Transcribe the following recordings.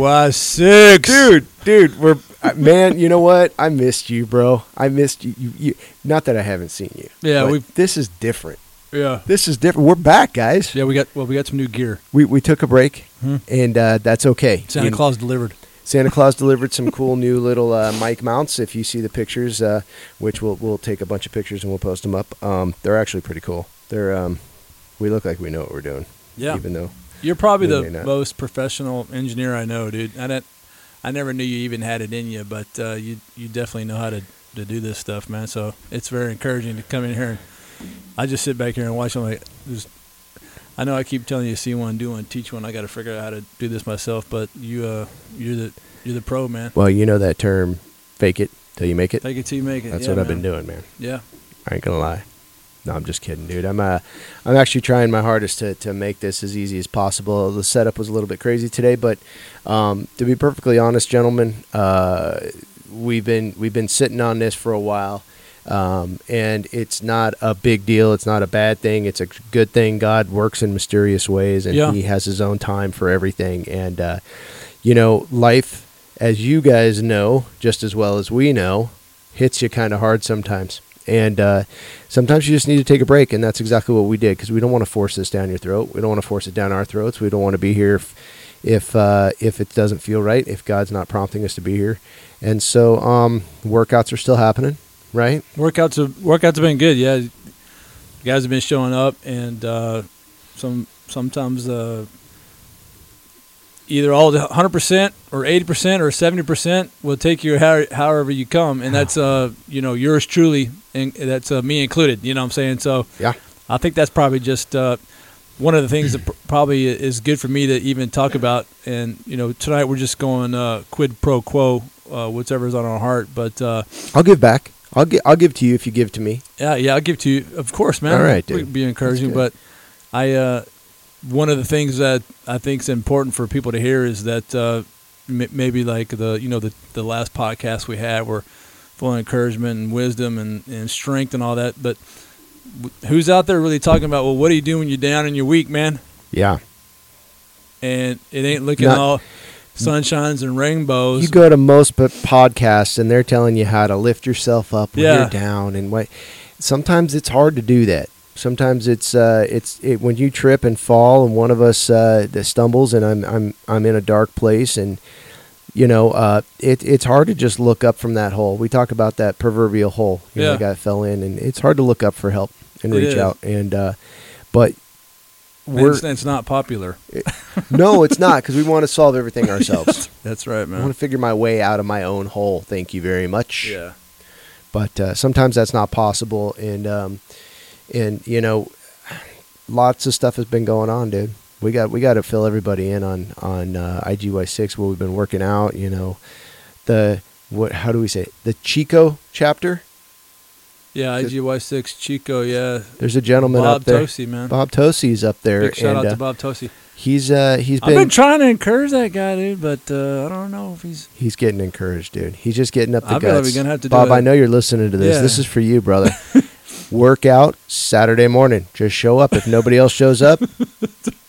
GY six, dude, dude, we're uh, man. You know what? I missed you, bro. I missed you. you, you not that I haven't seen you. Yeah, we. This is different. Yeah, This is different. We're back, guys. yeah. We got well. We got some new gear. We we took a break, Hmm. and uh, that's okay. Santa You- Claus delivered. Santa Claus delivered some cool new little uh, mic mounts. If you see the pictures, uh, which we'll we'll take a bunch of pictures and we'll post them up. Um, they're actually pretty cool. They're um, we look like we know what we're doing. Yeah, Even though you're probably we the most professional engineer I know, dude. I didn't, I never knew you even had it in you, but uh, you you definitely know how to to do this stuff, man. So it's very encouraging to come in here and I just sit back here and watch. I'm like, just, I know I keep telling you see one, do one, teach one. I got to figure out how to do this myself, but you uh you're the you're the pro, man. well, you know that term, fake it till you make it. Fake it till you make it. That's Yeah, what I've been doing, man. Yeah. I ain't gonna lie. No, I'm just kidding, dude. I'm uh, I'm actually trying my hardest to, to make this as easy as possible. The setup was a little bit crazy today, but um, to be perfectly honest, gentlemen, uh, we've been we've been sitting on this for a while, um, and it's not a big deal. It's not a bad thing. It's a good thing. God works in mysterious ways, and Yeah. He has His own time for everything. And uh, you know, life, as you guys know, just as well as we know, hits you kind of hard sometimes. And uh, sometimes you just need to take a break, and that's exactly what we did because we don't want to force this down your throat. We don't want to force it down our throats. We don't want to be here if if, uh, if it doesn't feel right, if God's not prompting us to be here. And so um, workouts are still happening, right? Workouts have workouts have been good. Yeah, guys have been showing up, and uh, some sometimes uh, either all the hundred percent or eighty percent or seventy percent will take you how, however you come, and that's uh you know yours truly, and that's uh, me included. You know what I'm saying? So Yeah. I think that's probably just uh, one of the things that probably is good for me to even talk about. And you know tonight we're just going uh, quid pro quo, uh, whatever's on our heart, but. Uh, I'll give back. I'll give. I'll give to you if you give to me. yeah, yeah, I'll give to you. Of course, man. All right, dude. be encouraging, but I uh, one of the things that I think is important for people to hear is that uh, m- maybe like the you know the the last podcast we had were full of encouragement and wisdom and, and strength and all that, but w- who's out there really talking about well, what do you do when you're down and you're weak, man? Yeah. And it ain't looking Not- all sunshines and rainbows. You go to most podcasts and they're telling you how to lift yourself up when Yeah. you're down and what. Sometimes it's hard to do that. Sometimes it's uh, it's it, when you trip and fall and one of us uh, that stumbles and I'm I'm I'm in a dark place and you know uh, it it's hard to just look up from that hole. We talk about that proverbial hole. You know, Yeah. the guy fell in and it's hard to look up for help and It reach is. out and uh, but we're it's, it's not popular. no, it's not because we want to solve everything ourselves. That's right, man. I want to figure my way out of my own hole. Thank you very much. Yeah. But uh, sometimes that's not possible, and um, and you know, lots of stuff has been going on, dude. We got we got to fill everybody in on on uh, IGY six where we've been working out. You know, the what? How do we say it? the Chico chapter? Yeah, Good. IGY six Chico. Yeah, There's a gentleman Bob up there. Bob Tosi, man. Bob Tosi's up there, Big shout and out uh, to Bob Tosi. he's uh, he's I've been been trying to encourage that guy, dude, but uh, I don't know if he's. He's getting encouraged, dude. He's just getting up the I feel like we're gonna have to Bob, I know you're listening to this. Yeah. This is for you, brother. Workout Saturday morning. Just show up. If nobody else shows up,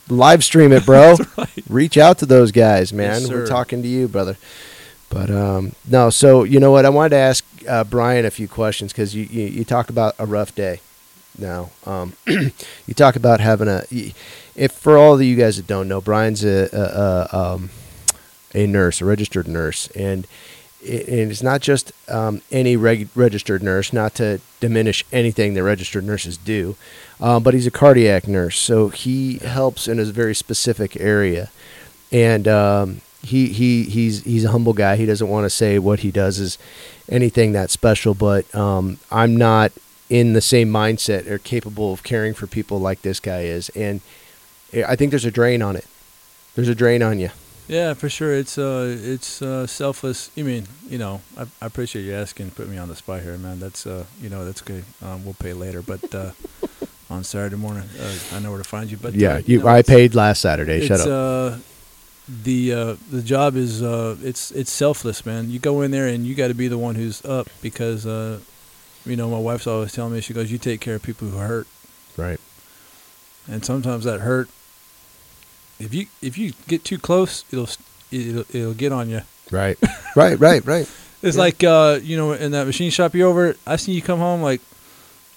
live stream it, bro. Reach out to those guys, man. Yes, we're talking to you, brother. But um, no, so you know what? I wanted to ask uh, Brian a few questions because you, you you talk about a rough day. Now, um, you talk about having a. If for all of you guys that don't know, Brian's a a, a, um, a nurse, a registered nurse, and and it's not just um, any reg- registered nurse. Not to diminish anything that registered nurses do, um, but he's a cardiac nurse, so he helps in a very specific area, and um, he he he's he's a humble guy. He doesn't want to say what he does is anything that special, but um, I'm not in the same mindset or capable of caring for people like this guy is, and I think there's a drain on it. There's a drain on you. Yeah, for sure. It's uh, it's uh, selfless. You mean, you know, I, I appreciate you asking, put me on the spot here, man. That's uh, you know, that's good. Um, we'll pay later, but uh, on Saturday morning, uh, I know where to find you. But yeah, uh, you, know, I paid last Saturday. Shut it's, up. Uh, the uh, the job is uh, it's it's selfless, man. You go in there and you got to be the one who's up because uh, you know my wife's always telling me she goes, you take care of people who hurt, right. and sometimes that hurt if you if you get too close, it'll it'll, it'll get on you. Right. right. Right. Right. It's Yeah. like uh, you know, in that machine shop you over. I see you come home like,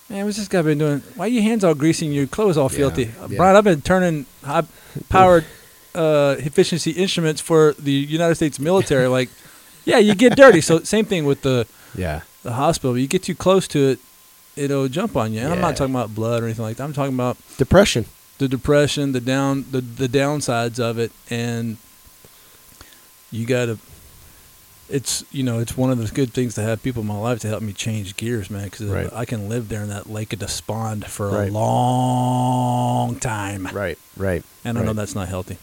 man, what's this guy been doing? Why your hands all greasy and your clothes all filthy? Uh, yeah. Brian, I've been turning high powered uh, efficiency instruments for the United States military. like, yeah, you get dirty. So same thing with the Yeah. the hospital. You get too close to it, it'll jump on you. And I'm not talking about blood or anything like that. I'm talking about Depression. The depression, the down, the the downsides of it, and you got to. It's you know it's one of the good things to have people in my life to help me change gears, man. Because Right. I can live there in that lake of despond for Right. a long time, Right. Right. and I know that's not healthy.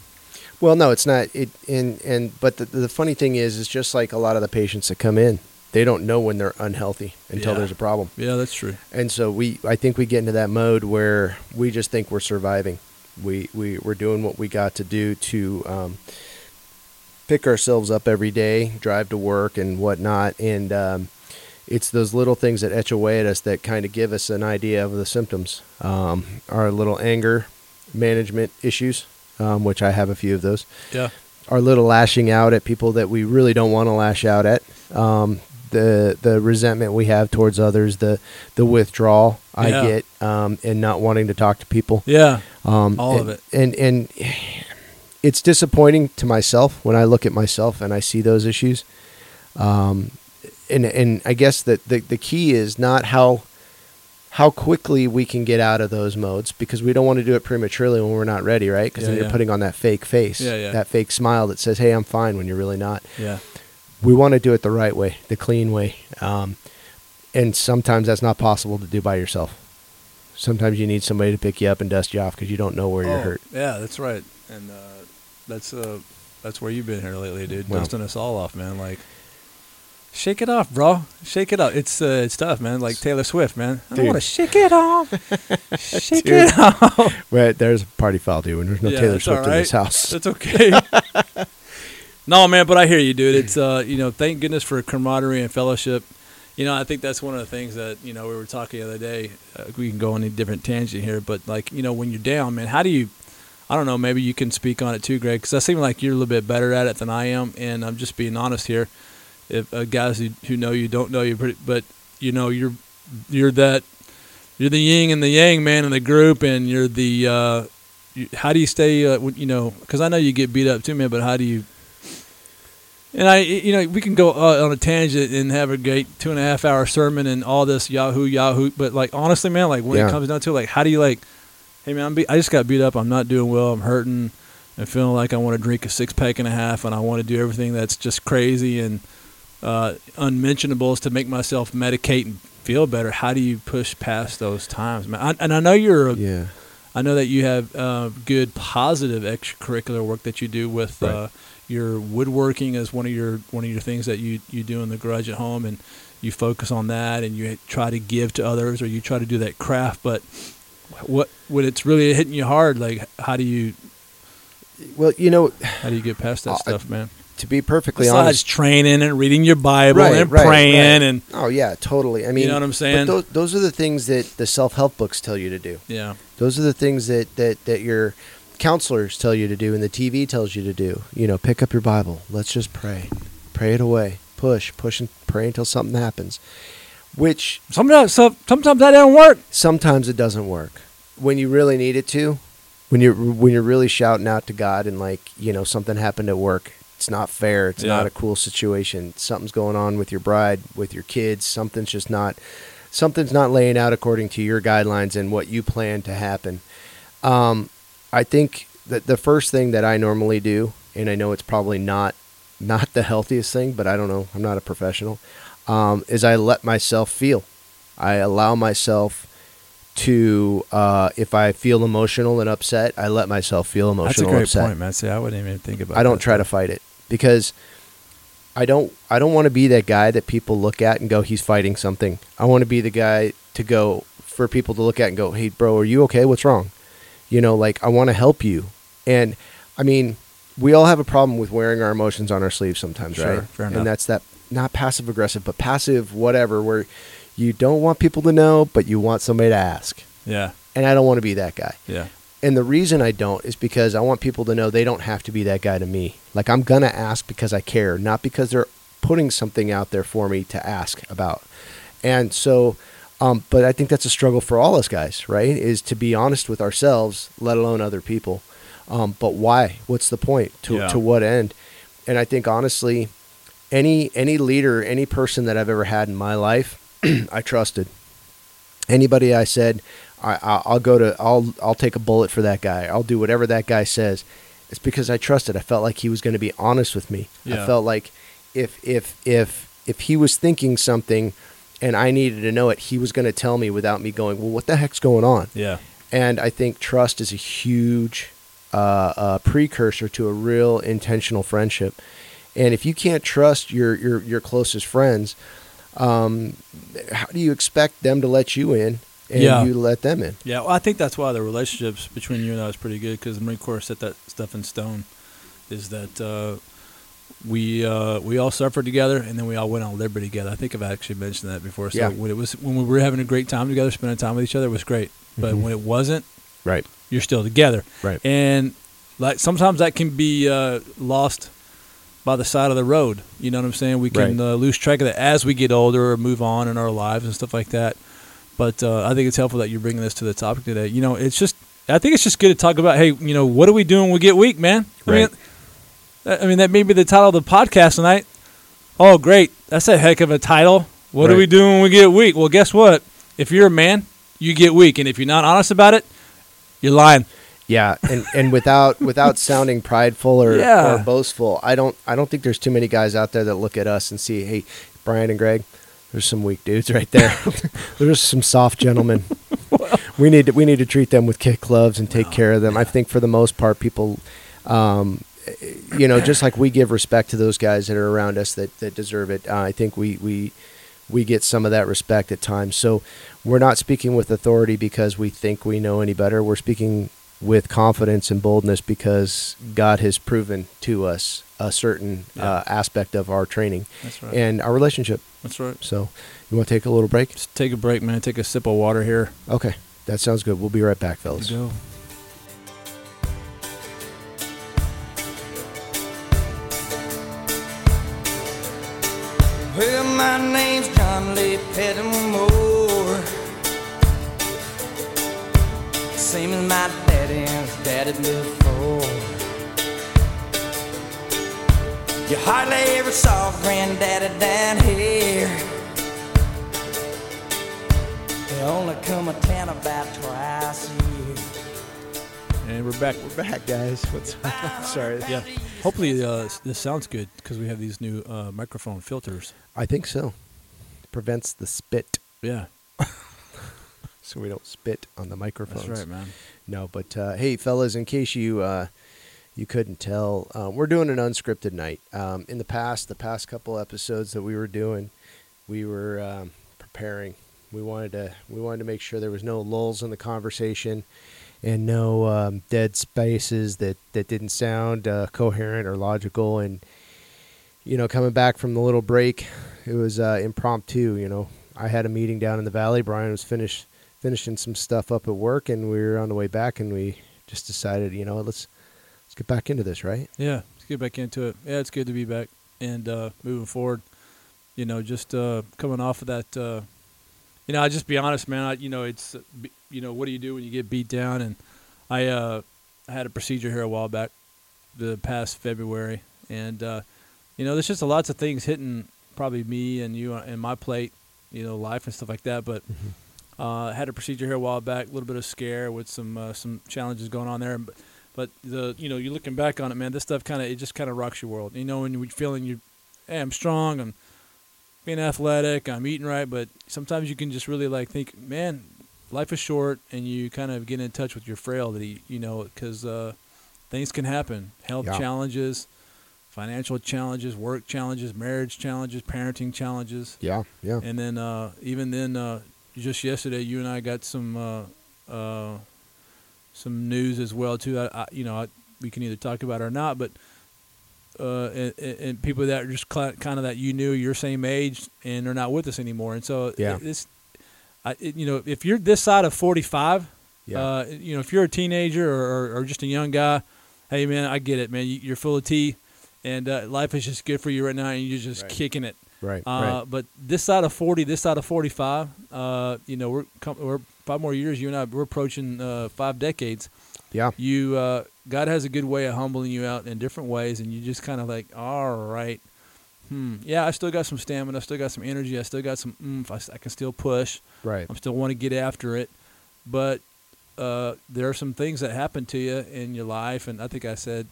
Well, no, it's not. It and and but the the funny thing is, is just like a lot of the patients that come in, they don't know when they're unhealthy until Yeah. there's a problem, Yeah, that's true. and so we, I think we get into that mode where we just think we're surviving. We we we're doing what we got to do to um, pick ourselves up every day, drive to work and whatnot, and um, it's those little things that etch away at us that kind of give us an idea of the symptoms. Um, our little anger management issues, um, which I have a few of those Yeah, our little lashing out at people that we really don't want to lash out at. The the resentment we have towards others, the the withdrawal I Yeah. get, um, and not wanting to talk to people. yeah, Um, All and, of it. And and it's disappointing to myself when I look at myself and I see those issues. Um, and and I guess that the the key is not how how quickly we can get out of those modes because we don't want to do it prematurely when we're not ready, right? Because Yeah, then you're yeah. putting on that fake face, yeah. that fake smile that says, "Hey, I'm fine," when you're really not. yeah, We want to do it the right way, the clean way, um, and sometimes that's not possible to do by yourself. Sometimes you need somebody to pick you up and dust you off because you don't know where you're Oh, hurt. Yeah, that's right, and uh, that's uh, that's where you've been here lately, dude. Well. Dusting us all off, man. Like, shake it off, bro. Shake it off. It's uh, it's tough, man. Like Taylor Swift, man. I Dude. want to shake it off. shake Dude. it off. Right, there's a party foul, dude. When there's no Yeah, Taylor Swift all in this house. That's okay. no, man, but I hear you, dude. It's uh, you know, thank goodness for camaraderie and fellowship. You know, I think that's one of the things that you know we were talking the other day. Uh, we can go on a different tangent here, but like you know, when you're down, man, how do you? I don't know. Maybe you can speak on it too, Greg, because I seem like you're a little bit better at it than I am, and I'm just being honest here. If uh, guys who, who know you don't know you, but you know you're you're that you're the yin and the yang man in the group, and you're the uh, you, how do you stay? Uh, you know, because I know you get beat up too, man. But how do you? And I, you know, we can go uh, on a tangent and have a great two and a half hour sermon and all this Yahoo Yahoo. But like honestly, man, like when Yeah. it comes down to it, like, how do you like? Hey man, I'm be- I just got beat up. I'm not doing well. I'm hurting. I'm feeling like I want to drink a six pack and a half, and I want to do everything that's just crazy and uh, unmentionables to make myself medicate and feel better. How do you push past those times, man? I, and I know you're a Yeah, I know that you have uh, good positive extracurricular work that you do with Right. Your woodworking is one of your one of your things that you, you do in the garage at home, and you focus on that, and you try to give to others, or you try to do that craft. But what when it's really hitting you hard, like how do you well, you know, how do you get past that Uh, stuff, man? to be perfectly Besides honest, training and reading your Bible Right, and right, praying right. and oh yeah, totally. I mean, you know what I'm saying? But those, those are the things that the self help books tell you to do. yeah, Those are the things that, that, that your counselors tell you to do and the TV tells you to do. You know, pick up your Bible. Let's just pray. Pray it away. Push, push and pray until something happens. Which sometimes so- sometimes that don't work. sometimes it doesn't work. When you really need it to, when you're when you're really shouting out to God and like, you know, something happened at work. It's not fair. It's Yeah. not a cool situation. Something's going on with your bride, with your kids. Something's just not something's not laying out according to your guidelines and what you plan to happen. Um, I think that the first thing that I normally do, and I know it's probably not not the healthiest thing, but I don't know. I'm not a professional. Um, is I let myself feel. I allow myself to, uh, if I feel emotional and upset, I let myself feel emotional That's a great upset. point, man. See, I wouldn't even think about. I don't try to fight it because I don't I don't want to be that guy that people look at and go he's fighting something. I want to be the guy to go for people to look at and go, "Hey bro, are you okay? What's wrong?" You know, like I want to help you. And I mean, we all have a problem with wearing our emotions on our sleeves sometimes, Sure, right? fair enough. and that's that not passive aggressive, but passive whatever where you don't want people to know, but you want somebody to ask. Yeah, And I don't want to be that guy. yeah, And the reason I don't is because I want people to know they don't have to be that guy to me. Like I'm gonna ask because I care, not because they're putting something out there for me to ask about. And so, um, but I think that's a struggle for all us guys, right? Is to be honest with ourselves, let alone other people. Um, but why? What's the point? To Yeah. to what end? And I think honestly, any any leader, any person that I've ever had in my life, I trusted. Anybody I said, I, I- I'll go to, I'll I'll take a bullet for that guy. I'll do whatever that guy says. It's because I trusted. I felt like he was going to be honest with me. Yeah. I felt like if if if if he was thinking something, and I needed to know it, he was going to tell me without me going, well, what the heck's going on? Yeah. And I think trust is a huge uh, uh, precursor to a real intentional friendship. And if you can't trust your your, your closest friends, um, how do you expect them to let you in and Yeah. you let them in? Yeah, well, I think that's why the relationships between you and I is pretty good because the Marine Corps set that stuff in stone. Is that uh, we uh, we all suffered together and then we all went on liberty together. I think I've actually mentioned that before. So Yeah. when it was when we were having a great time together, spending time with each other, it was great. But Mhm. when it wasn't, Right. you're still together. Right. And like sometimes that can be uh, lost by the side of the road. You know what I'm saying? We can Right. uh, lose track of that as we get older or move on in our lives and stuff like that. But uh, I think it's helpful that you're bringing this to the topic today. You know, it's just I think it's just good to talk about. Hey, you know, what are we doing when we get weak, man? I mean, Right. I mean, that may be the title of the podcast tonight. Oh, great! That's a heck of a title. What Right. we do when we get weak? Well, guess what? If you're a man, you get weak, and if you're not honest about it, you're lying. Yeah, and, and without without sounding prideful or, Yeah. or boastful, I don't I don't think there's too many guys out there that look at us and see, hey, Brian and Greg, there's some weak dudes right there. there's some soft gentlemen. we need to, we need to treat them with kid gloves and take care of them. I think for the most part, people, um, you know, just like we give respect to those guys that are around us that, that deserve it. Uh, I think we we we get some of that respect at times. So we're not speaking with authority because we think we know any better. We're speaking with confidence and boldness because God has proven to us a certain Yeah. uh, aspect of our training right. and our relationship. That's right. So, you want to take a little break? Just take a break, man. Take a sip of water here. Okay, that sounds good. We'll be right back, fellas. Well, my name's John Lee Pettimore. Same as my daddy and his daddy before. You hardly ever saw granddaddy down here. They only come a town about twice a year. And we're back. We're back, guys. What's up? sorry? Yeah. Hopefully uh, this sounds good because we have these new uh, microphone filters. I think so. Prevents the spit, Yeah, so we don't spit on the microphones. that's right, man. No, but uh, hey, fellas, in case you uh, you couldn't tell, uh, we're doing an unscripted night. Um, in the past, the past couple episodes that we were doing, we were um, preparing. We wanted to we wanted to make sure there was no lulls in the conversation and no um, dead spaces that that didn't sound uh, coherent or logical. And you know, coming back from the little break, it was uh, impromptu. You know, I had a meeting down in the valley. Brian was finished finishing some stuff up at work, and we were on the way back, and we just decided, you know, let's let's get back into this, right? Yeah, let's get back into it. Yeah, it's good to be back and uh, moving forward. You know, just uh, coming off of that. Uh, you know, I just be honest, man. I, you know, it's uh, you know, what do you do when you get beat down? And I uh, had a procedure here a while back, the past February, and uh, you know, there's just a lots of things hitting probably me and you and my plate, you know, life and stuff like that. But uh, I had a procedure here a while back, a little bit of scare with some uh, some challenges going on there. But, but the you know, you're looking back on it, man. This stuff kind of it just kind of rocks your world. You know, when you're feeling you, hey, I'm strong, I'm being athletic, I'm eating right, but sometimes you can just really like think, man, life is short, and you kind of get in touch with your frailty, you know, because uh, things can happen, health Yeah. challenges, financial challenges, work challenges, marriage challenges, parenting challenges, Yeah, yeah, and then uh, even then, uh, just yesterday, you and I got some uh, uh, some news as well too. I, I, you know, I, we can either talk about it or not, but uh, and, and- people that are just kind of that you knew your same age and they're not with us anymore, and so Yeah. it- this, I, you know, if you're this side of 45, Yeah. Uh, you know, if you're a teenager or, or, or just a young guy, hey man, I get it, man. You- You're full of tea, and uh, life is just good for you right now, and you're just Right. kicking it. Right. Uh, right. But this side of 40, this side of 45, uh, you know, we're com- we're five more years. You and I, we're approaching uh, five decades. Yeah. You, uh, God has a good way of humbling you out in different ways, and you just kind of like, all right, hmm, yeah, I still got some stamina, I still got some energy, I still got some oomph, I, I can still push, Right. I still want to get after it, but uh, there are some things that happen to you in your life, and I think I said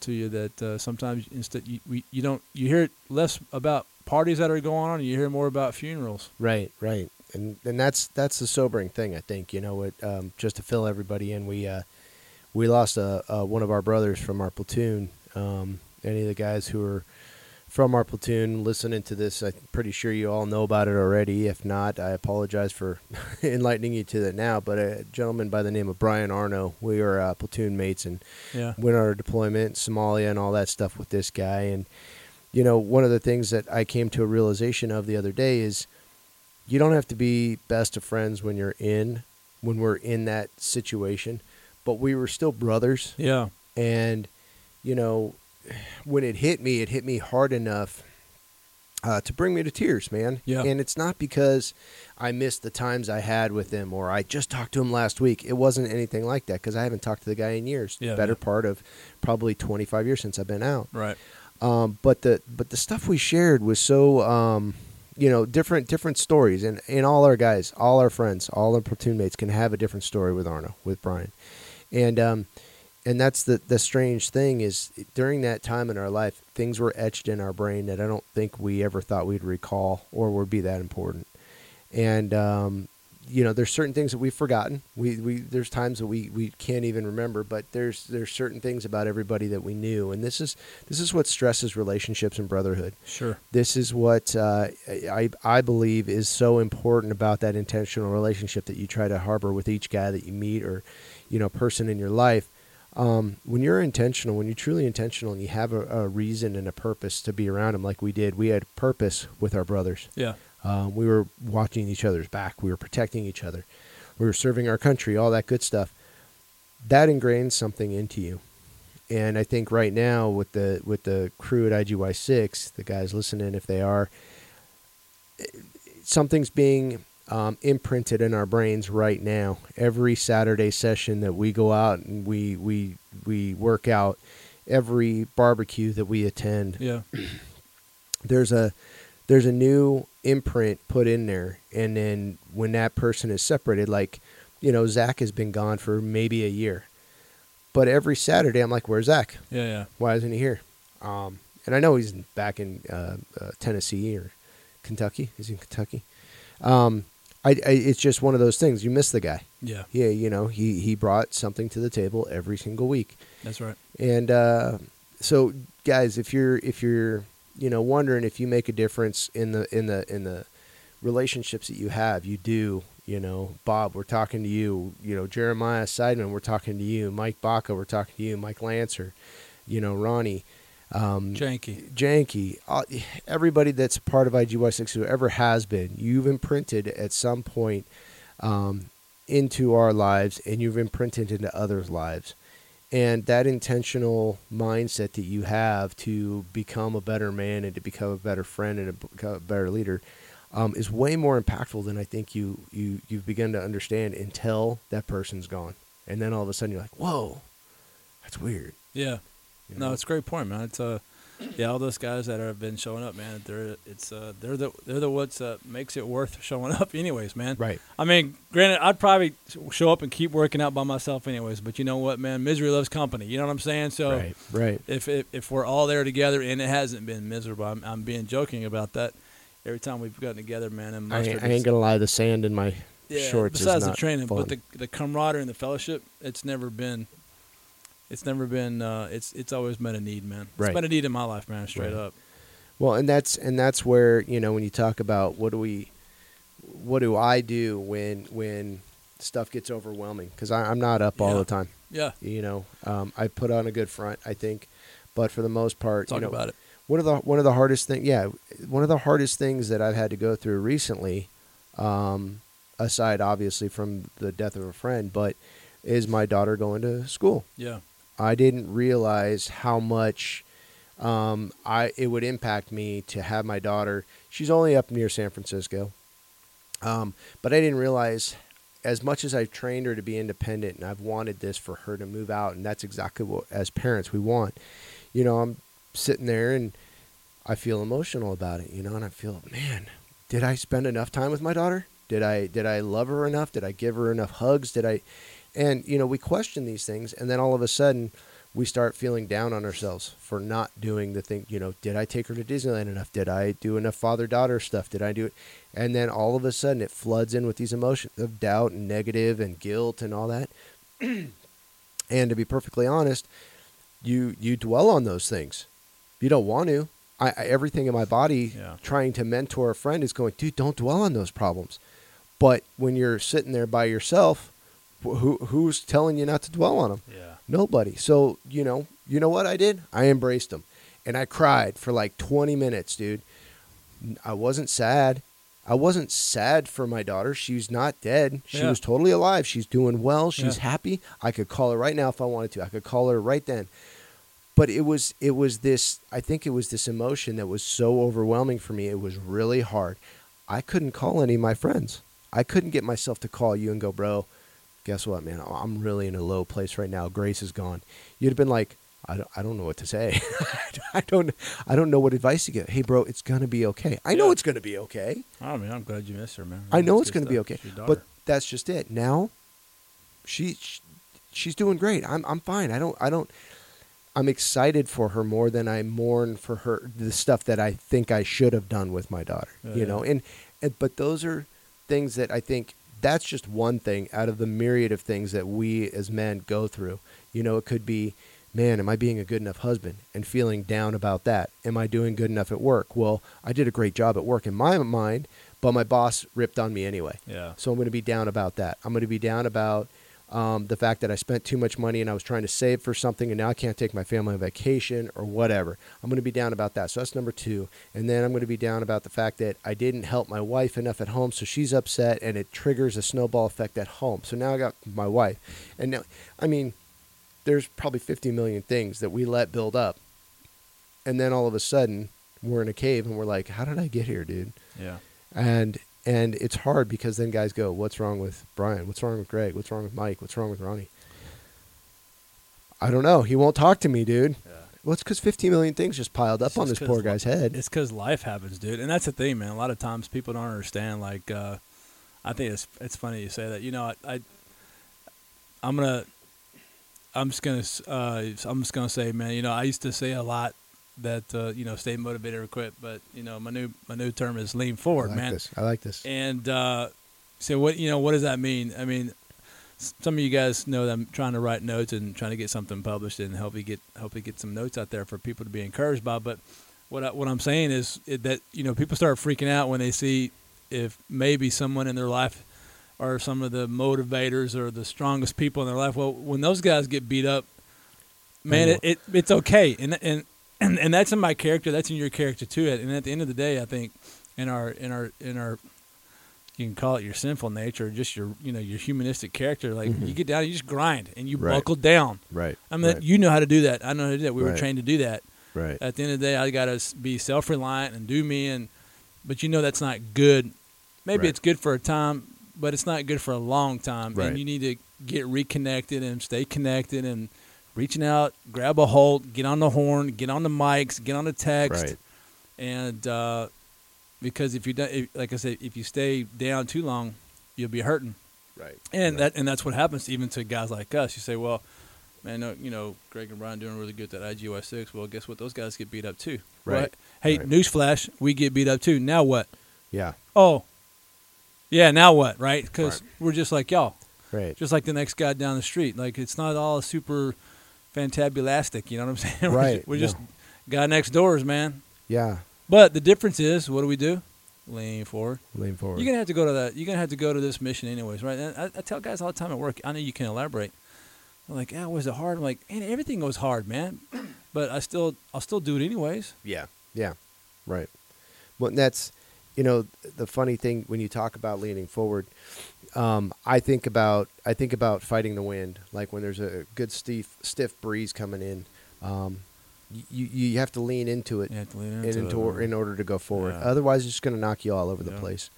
to you that uh, sometimes instead you we, you don't you hear less about parties that are going on, and you hear more about funerals. Right, right, and and that's that's the sobering thing. I think you know, it, um, just to fill everybody in, we uh, we lost a, uh one of our brothers from our platoon. Um, any of the guys who are from our platoon listening to this, I'm pretty sure you all know about it already. If not, I apologize for enlightening you to that now. But a gentleman by the name of Brian Arno, we were uh, platoon mates and Yeah, went on our deployment, in Somalia, and all that stuff with this guy. And you know, one of the things that I came to a realization of the other day is you don't have to be best of friends when you're in when we're in that situation, but we were still brothers. yeah, And you know, when it hit me, it hit me hard enough uh, to bring me to tears, man. Yeah. And it's not because I missed the times I had with him or I just talked to him last week. It wasn't anything like that because I haven't talked to the guy in years. Yeah, Better yeah. part of probably 25 years since I've been out. right. Um, but the but the stuff we shared was so um, you know different different stories and and all our guys, all our friends, all our platoon mates can have a different story with Arno with Brian, and um, and that's the the strange thing is during that time in our life, things were etched in our brain that I don't think we ever thought we'd recall or would be that important, and um, you know there's certain things that we've forgotten. We we there's times that we we can't even remember, but there's there's certain things about everybody that we knew, and this is this is what stresses relationships and brotherhood. Sure. This is what uh, I I believe is so important about that intentional relationship that you try to harbor with each guy that you meet or you know person in your life. Um, when you're intentional, when you're truly intentional, and you have a, a reason and a purpose to be around them, like we did, we had purpose with our brothers. Yeah. Um, we were watching each other's back. We were protecting each other. We were serving our country. All that good stuff. That ingrains something into you, and I think right now with the with the crew at IGY six, the guys listening, if they are, something's being um, imprinted in our brains right now. Every Saturday session that we go out and we we we work out, every barbecue that we attend, Yeah. there's a there's a new imprint put in there and then when that person is separated like you know zach has been gone for maybe a year but every saturday i'm like where's zach Yeah. Yeah. why isn't he here um, and i know he's back in uh, uh, tennessee or kentucky he's in kentucky um, I, I, it's just one of those things you miss the guy Yeah. yeah you know he, he brought something to the table every single week That's right. and uh, so, guys, if you're if you're you know wondering if you make a difference in the in the in the relationships that you have, you do. You know, Bob, we're talking to you. You know, Jeremiah Seidman, we're talking to you. Mike Baca, we're talking to you. Mike Lancer, you know, Ronnie, um, Janky. Janky, uh, everybody that's part of IGY6 who ever has been, you've imprinted at some point um, into our lives and you've imprinted into others' lives. And that intentional mindset that you have to become a better man and to become a better friend and to become a better leader um, is way more impactful than I think you, you, you've begun to understand until that person's gone. And then all of a sudden you're like, whoa, that's weird. Yeah. You No, it's a great point, man. It's uh, yeah, all those guys that have been showing up, man. They're it's uh, they're the they're the what's uh, makes it worth showing up, anyways, man. right. I mean, granted, I'd probably show up and keep working out by myself, anyways. But you know what, man? Misery loves company. You know what I'm saying? So right. Right. if, if if we're all there together, and it hasn't been miserable, I'm, I'm being joking about that. Every time we've gotten together, man, and I, ain't- I ain't gonna lie. The sand in my yeah, shorts besides the training, fun. but the the camaraderie and the fellowship, it's never been. It's never been. Uh, it's it's always met a need, man. Right. It's been a need in my life, man. Straight Right. up. well, and that's and that's where you know when you talk about what do we, what do I do when when stuff gets overwhelming because I'm not up all the time. Yeah. You know, um, I put on a good front, I think, but for the most part, Talk you know, about it. one of the one of the hardest thing, yeah, one of the hardest things that I've had to go through recently, um, aside obviously from the death of a friend, but is my daughter going to school? Yeah. I didn't realize how much um, I it would impact me to have my daughter. She's only up near San Francisco, um, but I didn't realize as much as I've trained her to be independent, and I've wanted this for her to move out, and that's exactly what as parents we want. You know, I'm sitting there and I feel emotional about it. You know, and I feel, man, did I spend enough time with my daughter? Did I did I love her enough? Did I give her enough hugs? Did I and you know, we question these things, and then all of a sudden, we start feeling down on ourselves for not doing the thing. You know, did I take her to Disneyland enough? Did I do enough father daughter stuff? Did I do it? And then all of a sudden, it floods in with these emotions of doubt and negative and guilt and all that. and to be perfectly honest, you you dwell on those things. You don't want to. I, I everything in my body Yeah. trying to mentor a friend is going, dude, don't dwell on those problems. But when you're sitting there by yourself, who who's telling you not to dwell on them? Yeah. Nobody. So you know, you know what I did? I embraced them, and I cried for like 20 minutes, dude. I wasn't sad. I wasn't sad for my daughter. She's not dead. She Yeah. was totally alive. She's doing well. She's Yeah. happy. I could call her right now if I wanted to. I could call her right then. But it was it was this I think it was this emotion that was so overwhelming for me. It was really hard. I couldn't call any of my friends. I couldn't get myself to call you and go, "Bro, guess what, man? I'm really in a low place right now. Grace is gone." You'd have been like, "I don't, I don't know what to say. I don't, I don't know what advice to give." Hey, bro, it's gonna be okay. I know it's gonna be okay. Oh, I mean, I'm glad you missed her, man. I know it's gonna be okay. But that's just it. Now, she, she, she's doing great. I'm, I'm fine. I don't, I don't. I'm excited for her more than I mourn for her the stuff that I think I should have done with my daughter. Yeah, you yeah. know, and, and but those are things that I think that's just one thing out of the myriad of things that we as men go through. You know, it could be, man, am I being a good enough husband and feeling down about that? Am I doing good enough at work? Well, I did a great job at work in my mind, but my boss ripped on me anyway. yeah. So I'm going to be down about that. I'm going to be down about um, the fact that I spent too much money and I was trying to save for something and now I can't take my family on vacation or whatever. I'm going to be down about that. So that's number two. And then I'm going to be down about the fact that I didn't help my wife enough at home. So she's upset and it triggers a snowball effect at home. So now I got my wife. And now, I mean, there's probably 50 million things that we let build up. And then all of a sudden, we're in a cave and we're like, how did I get here, dude? Yeah. and and it's hard because then guys go, "What's wrong with Brian? What's wrong with Greg? What's wrong with Mike? What's wrong with Ronnie?" I don't know. He won't talk to me, dude. Yeah. Well, it's because 15 million things just piled up It's on this poor guy's head. It's because life happens, dude, and that's the thing, man. A lot of times people don't understand. Like, uh, I think it's it's funny you say that. You know, I, I I'm gonna, I'm just gonna, uh, I'm just gonna say, man. You know, I used to say a lot that uh, you know, stay motivated or quit, but you know, my new my new term is lean I forward, like man. this. I like this. And uh, so what you know, what does that mean? I mean, some of you guys know that I'm trying to write notes and trying to get something published and help you get help you get some notes out there for people to be encouraged by. But what I, what I'm saying is that you know people start freaking out when they see if maybe someone in their life are some of the motivators or the strongest people in their life. Well, when those guys get beat up, man, it, it it's okay, and and and and that's in my character. That's in your character too. And at the end of the day, I think in our in our in our you can call it your sinful nature, just your you know your humanistic character. Like Mhm. you get down, you just grind and you Right. buckle down. Right. I mean, right. you know how to do that. I know how to do that. We were trained to do that. right. At the end of the day, I got to be self reliant and do me. And but you know that's not good. Maybe Right. it's good for a time, but it's not good for a long time. Right. And you need to get reconnected and stay connected and reaching out, grab a hold, get on the horn, get on the mics, get on the text, Right. and uh, because if you if, like I said, if you stay down too long, you'll be hurting. Right. And right. that and that's what happens even to guys like us. You say, well, man, no, you know, Greg and Brian doing really good at that IGY six. Well, guess what? Those guys get beat up too. Right. Hey, Right. newsflash, we get beat up too. Now what? Yeah. Oh, yeah. Now what? Right? Because Right. we're just like y'all, Right. just like the next guy down the street. Like it's not all super fantabulastic. You know what I'm saying? We're Right. We're just, No. guy next doors, man. Yeah. But the difference is, what do we do? Lean forward. Lean forward. You're gonna have to go to that. You're gonna have to go to this mission anyways, right? And I, I tell guys all the time at work. I know you can elaborate. They're like, "Yeah, was it hard?" I'm like, "Man, everything goes hard, man." But I still, I'll still do it anyways. Yeah, yeah, right. Well, that's you know, the funny thing when you talk about leaning forward, um, I think about I think about fighting the wind. Like when there's a good stiff stiff breeze coming in, um, you you have to lean into it You have to lean in, into into, it, in order to go forward. Yeah. Otherwise, it's just going to knock you all over the place.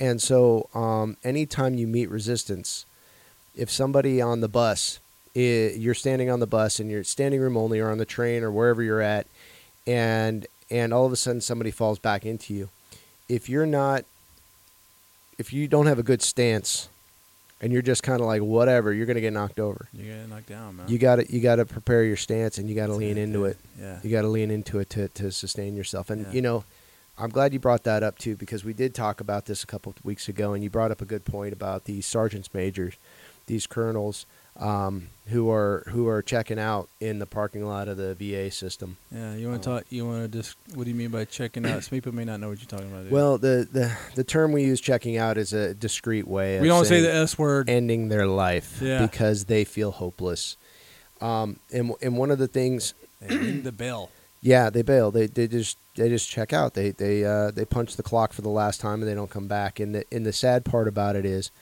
And so, um, anytime you meet resistance, if somebody on the bus, i you're standing on the bus and you're standing room only, or on the train, or wherever you're at, and and all of a sudden somebody falls back into you, if you're not, if you don't have a good stance, and you're just kind of like whatever, you're going to get knocked over. You get knocked down, man. You got to you got to prepare your stance, and you got to lean into it. Yeah. You got to lean into it to, to sustain yourself. And, Yeah. you know, I'm glad you brought that up too, because we did talk about this a couple of weeks ago, and you brought up a good point about these sergeants majors, these colonels um, who are who are checking out in the parking lot of the VA system. Yeah, you want to Um, talk? You want to just? What do you mean by checking out? Some people may not know what you're talking about. dude. Well, the, the the term we use checking out is a discreet way. Of we don't say the S word. ending their life Yeah. because they feel hopeless. Um, and and one of the things They ring the bell. Yeah, they bail. They they just they just check out. They they uh, they punch the clock for the last time and they don't come back. And the and the sad part about it is,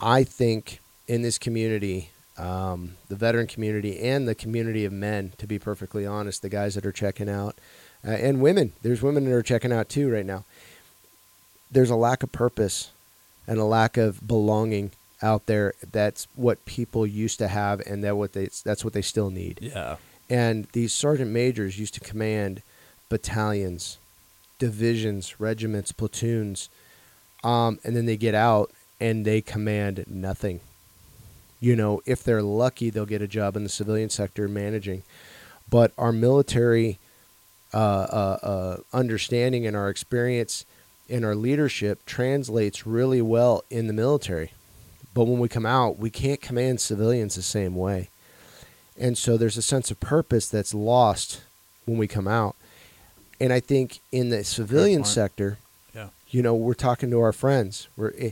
I think in this community, um, the veteran community and the community of men, to be perfectly honest, the guys that are checking out, uh, and women. There's women that are checking out too right now. There's a lack of purpose and a lack of belonging out there. That's what people used to have, and that what they that's what they still need. Yeah. And these sergeant majors used to command battalions, divisions, regiments, platoons, um, and then they get out and they command nothing. You know, if they're lucky, they'll get a job in the civilian sector managing. But our military uh, uh, uh, understanding and our experience and our leadership translates really well in the military. But when we come out, we can't command civilians the same way. And so there's a sense of purpose that's lost when we come out. And I think in the civilian sector, Yeah. you know, we're talking to our friends. We're eh,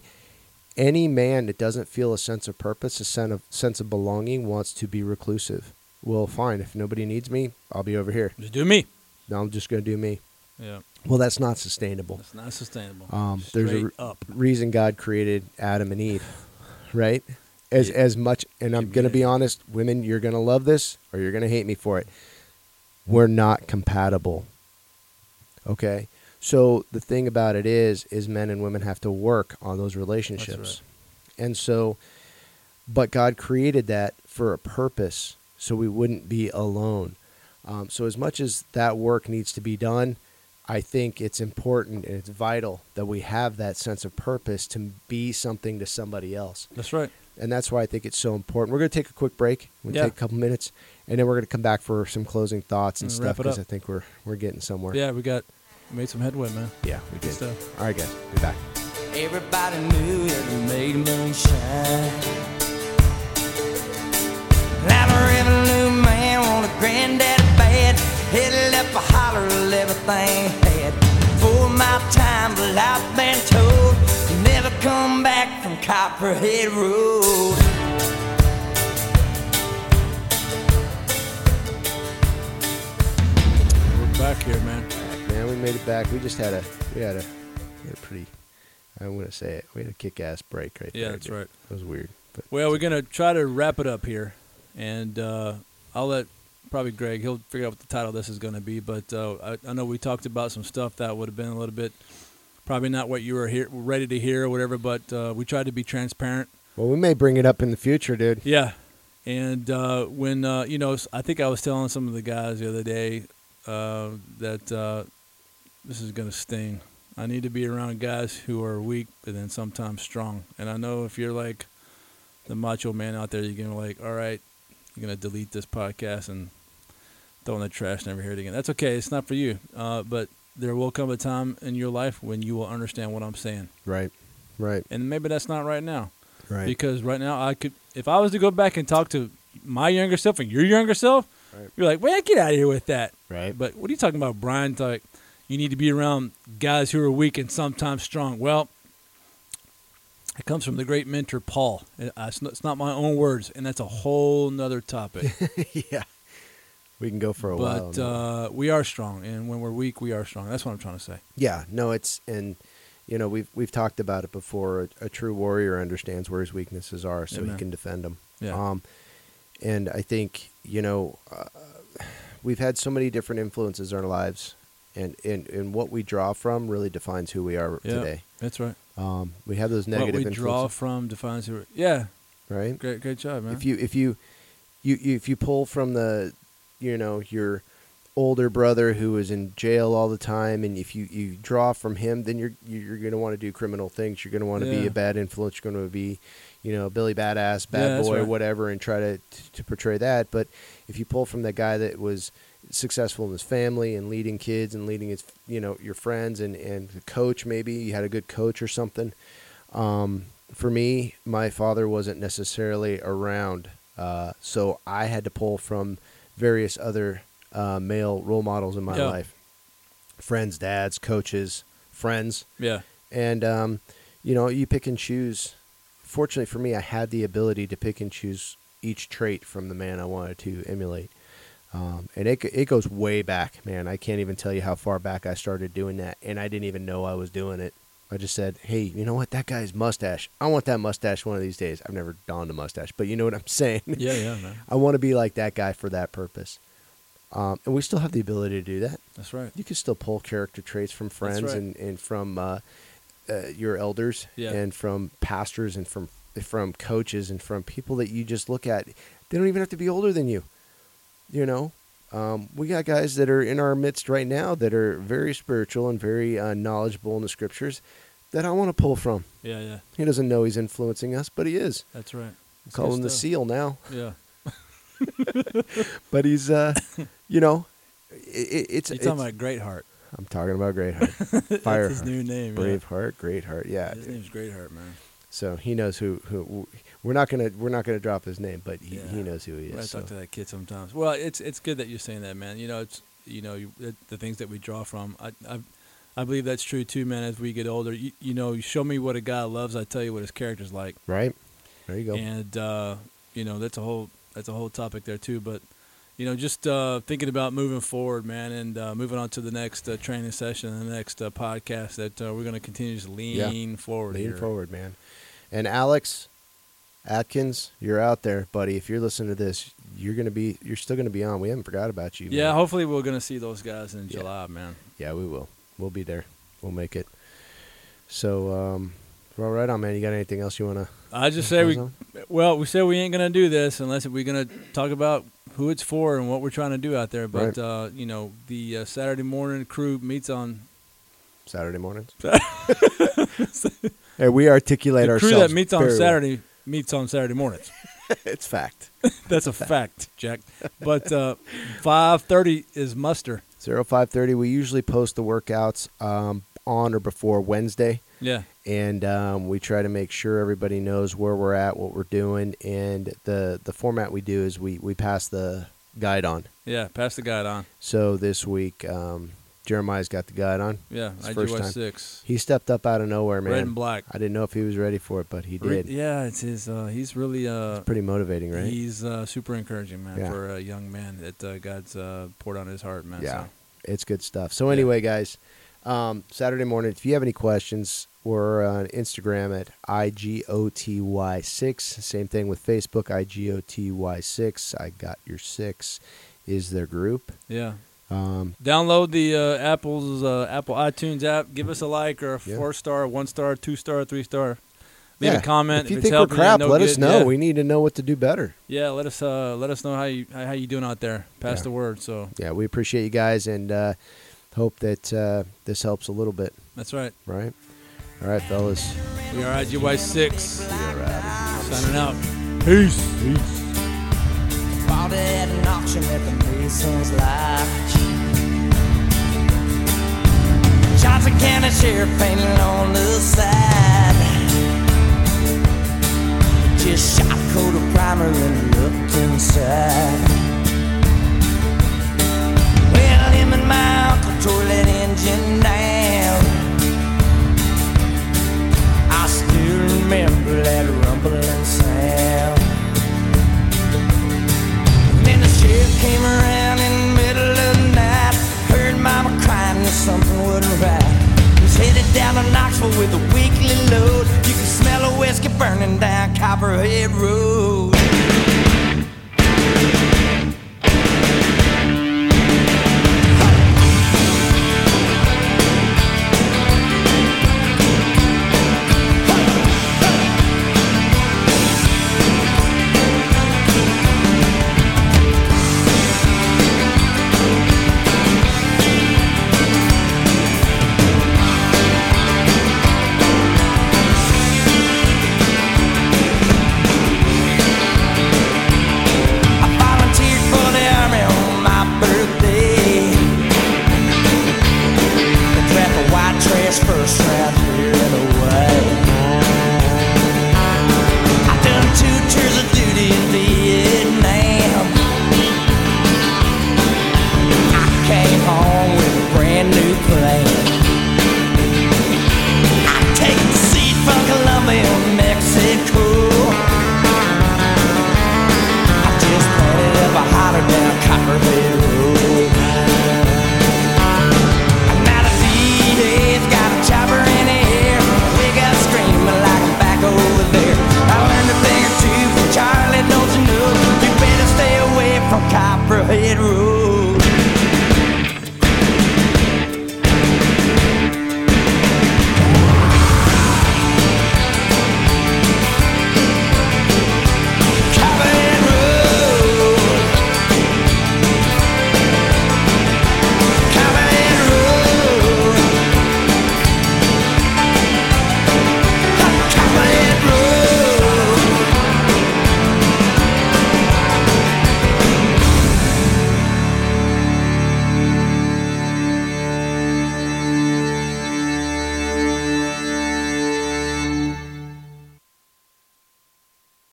any man that doesn't feel a sense of purpose, a sense of sense of belonging, wants to be reclusive. Well, fine. If nobody needs me, I'll be over here. Just do me. No, I'm just going to do me. Yeah. Well, that's not sustainable. That's not sustainable. Um, there's a reason God created Adam and Eve, right? As Yeah. as much, and I'm going to be honest, women, you're going to love this or you're going to hate me for it. We're not compatible. Okay, so the thing about it is, is men and women have to work on those relationships, and so, but God created that for a purpose, so we wouldn't be alone. Um, so as much as that work needs to be done, I think it's important and it's vital that we have that sense of purpose to be something to somebody else. That's right. And that's why I think it's so important. We're going to take a quick break. We'll Yeah. take a couple minutes, and then we're going to come back for some closing thoughts and And stuff because. I think we're we're getting somewhere. Yeah, we got made some headway, man. yeah, we did. stuff. All right, guys, be back. Everybody knew that it made moonshine. Now the revenue man wanted granddaddy bad. Headed up a holler of everything he had. For my time, but I've been told you never come back from Copperhead Road. We're back here, man. We made it back. We just had a we had a we had a pretty. Going to say it. We had a kick-ass break right Yeah, there. that's dude. right. It was weird, but Well, we're gonna try to wrap it up here, and uh, I'll let probably Greg. He'll figure out what the title of this is going to be. But uh, I, I know we talked about some stuff that would have been a little bit, probably not what you were here, ready to hear or whatever. But uh, we tried to be transparent. well, we may bring it up in the future, dude. Yeah, and uh, when uh, you know, I think I was telling some of the guys the other day uh, that uh, this is going to sting. I need to be around guys who are weak, but then sometimes strong. And I know if you're like the macho man out there, you're gonna like, all right, you're gonna delete this podcast and throw it in the trash, never hear it again. That's okay. It's not for you. Uh, but there will come a time in your life when you will understand what I'm saying, Right, right, and maybe that's not right now right. because right now I could, if I was to go back and talk to my younger self and your younger self, Right. you're like, man, get out of here with that. right. But what are you talking about, Brian? Like, you need to be around guys who are weak and sometimes strong. Well, it comes from the great mentor Paul. It's not, my own words, and that's a whole nother topic. yeah. we can go for a while. but uh, we are strong, and when we're weak, we are strong. That's what I'm trying to say. yeah, no, it's and you know we've we've talked about it before. A, a true warrior understands where his weaknesses are, so he can defend them. Yeah. Um, and I think you know uh, we've had so many different influences in our lives, and and and what we draw from really defines who we are Yeah. today. That's right. Um, we have those negative. what we draw influences, from defines who. Yeah, right? great, great job, man. If you if you, you if you pull from the, you know your older brother who was in jail all the time, and if you you draw from him, then you're you're going to want to do criminal things. You're going to want to be a bad influence. You're going to be, you know, Billy Badass, bad that's boy, right. whatever, and try to to portray that. But if you pull from the guy that was successful in his family and leading kids and leading his you know your friends and and the coach maybe you had a good coach or something um, for me, my father wasn't necessarily around, uh, so I had to pull from various other uh, male role models in my Yeah. life friends, dads, coaches, friends. yeah, And, um, you know, you pick and choose. Fortunately for me, I had the ability to pick and choose each trait from the man I wanted to emulate. Um, and it, it goes way back, man. I can't even tell you how far back I started doing that. And I didn't even know I was doing it. I just said, hey, you know what? That guy's mustache. I want that mustache one of these days. I've never donned a mustache, but you know what I'm saying? yeah, yeah, man. I want to be like that guy for that purpose. Um, and we still have the ability to do that. That's right. You can still pull character traits from friends right. and, and from uh, uh, your elders Yeah. and from pastors and from from coaches and from people that you just look at. They don't even have to be older than you. You know, um, we got guys that are in our midst right now that are very spiritual and very uh, knowledgeable in the scriptures that I want to pull from. Yeah, yeah, He doesn't know he's influencing us, but he is. that's right. That's Call him the seal now, Yeah, but he's, uh, you know, it, it's. you it's talking about Greatheart? I'm talking about Greatheart, Fire, That's his new name. yeah. Braveheart, Greatheart. Yeah, His name's Greatheart, man. So he knows who who we're not gonna we're not gonna drop his name, but he, Yeah. he knows who he I is. So. talk to that kid sometimes. Well, it's it's good that you're saying that, man. You know, it's you know you, the, the things that we draw from. I, I I believe that's true too, man. As we get older, you, you know, you show me what a guy loves, I tell you what his character's like, Right? There you go. and uh, you know that's a whole that's a whole topic there too. But you know, just uh, thinking about moving forward, man, and uh, moving on to the next uh, training session, the next uh, podcast that uh, we're going to continue to lean forward. Lean here. forward, man. And Alex Atkins, you're out there, buddy. If you're listening to this, you're gonna be you're still gonna be on. We haven't forgot about you. Yeah, man. hopefully we're going to see those guys in Yeah. July, man. yeah, we will. We'll be there. We'll make it. So, um, well, right on, man. You got anything else you wanna? I just say we on? Well, we said we ain't gonna do this unless we're gonna talk about who it's for and what we're trying to do out there. But Right. uh, you know, the uh, Saturday morning crew meets on Saturday mornings. hey, we articulate the crew ourselves. that meets on Saturday well. Meets on Saturday mornings. it's fact. That's a fact, Jack. But uh, five thirty is muster. Zero five thirty. We usually post the workouts um, on or before Wednesday. Yeah, and um, we try to make sure everybody knows where we're at, what we're doing, and the the format we do is we we pass the guide on. yeah. Pass the guide on. So this week, um, Jeremiah's got the guide on. Yeah, His first IGY time. six, He stepped up out of nowhere, man. red and black. I didn't know if he was ready for it, but he Re- did. Yeah, it's his. Uh, he's really. Uh, It's pretty motivating, right? He's uh, super encouraging, man, Yeah. for a young man that uh, God's uh, poured on his heart, man. Yeah. So. It's good stuff. So anyway, guys, um, Saturday morning, if you have any questions, we're on Instagram at IGOTY6. Same thing with Facebook, IGOTY6. I got your six is their group. Yeah. Um, Download the uh, Apple's uh, Apple iTunes app. Give us a like or a Yeah. four star, one star, two star, three star. Leave yeah, a comment If you it's think we're crap, no let us know. Yeah. We need to know what to do better. yeah, let us uh, let us know how you how you doing out there. Pass the word. So Yeah, we appreciate you guys and uh, hope that uh, this helps a little bit. that's right. Right? All right, fellas. We are IGY six We are out signing out. Peace. Peace. Bought at an auction at the Mason's Lodge. Johnson County Sheriff painted on the side. Just shot a coat of primer and looked inside. Well, him and my uncle tore that engine down.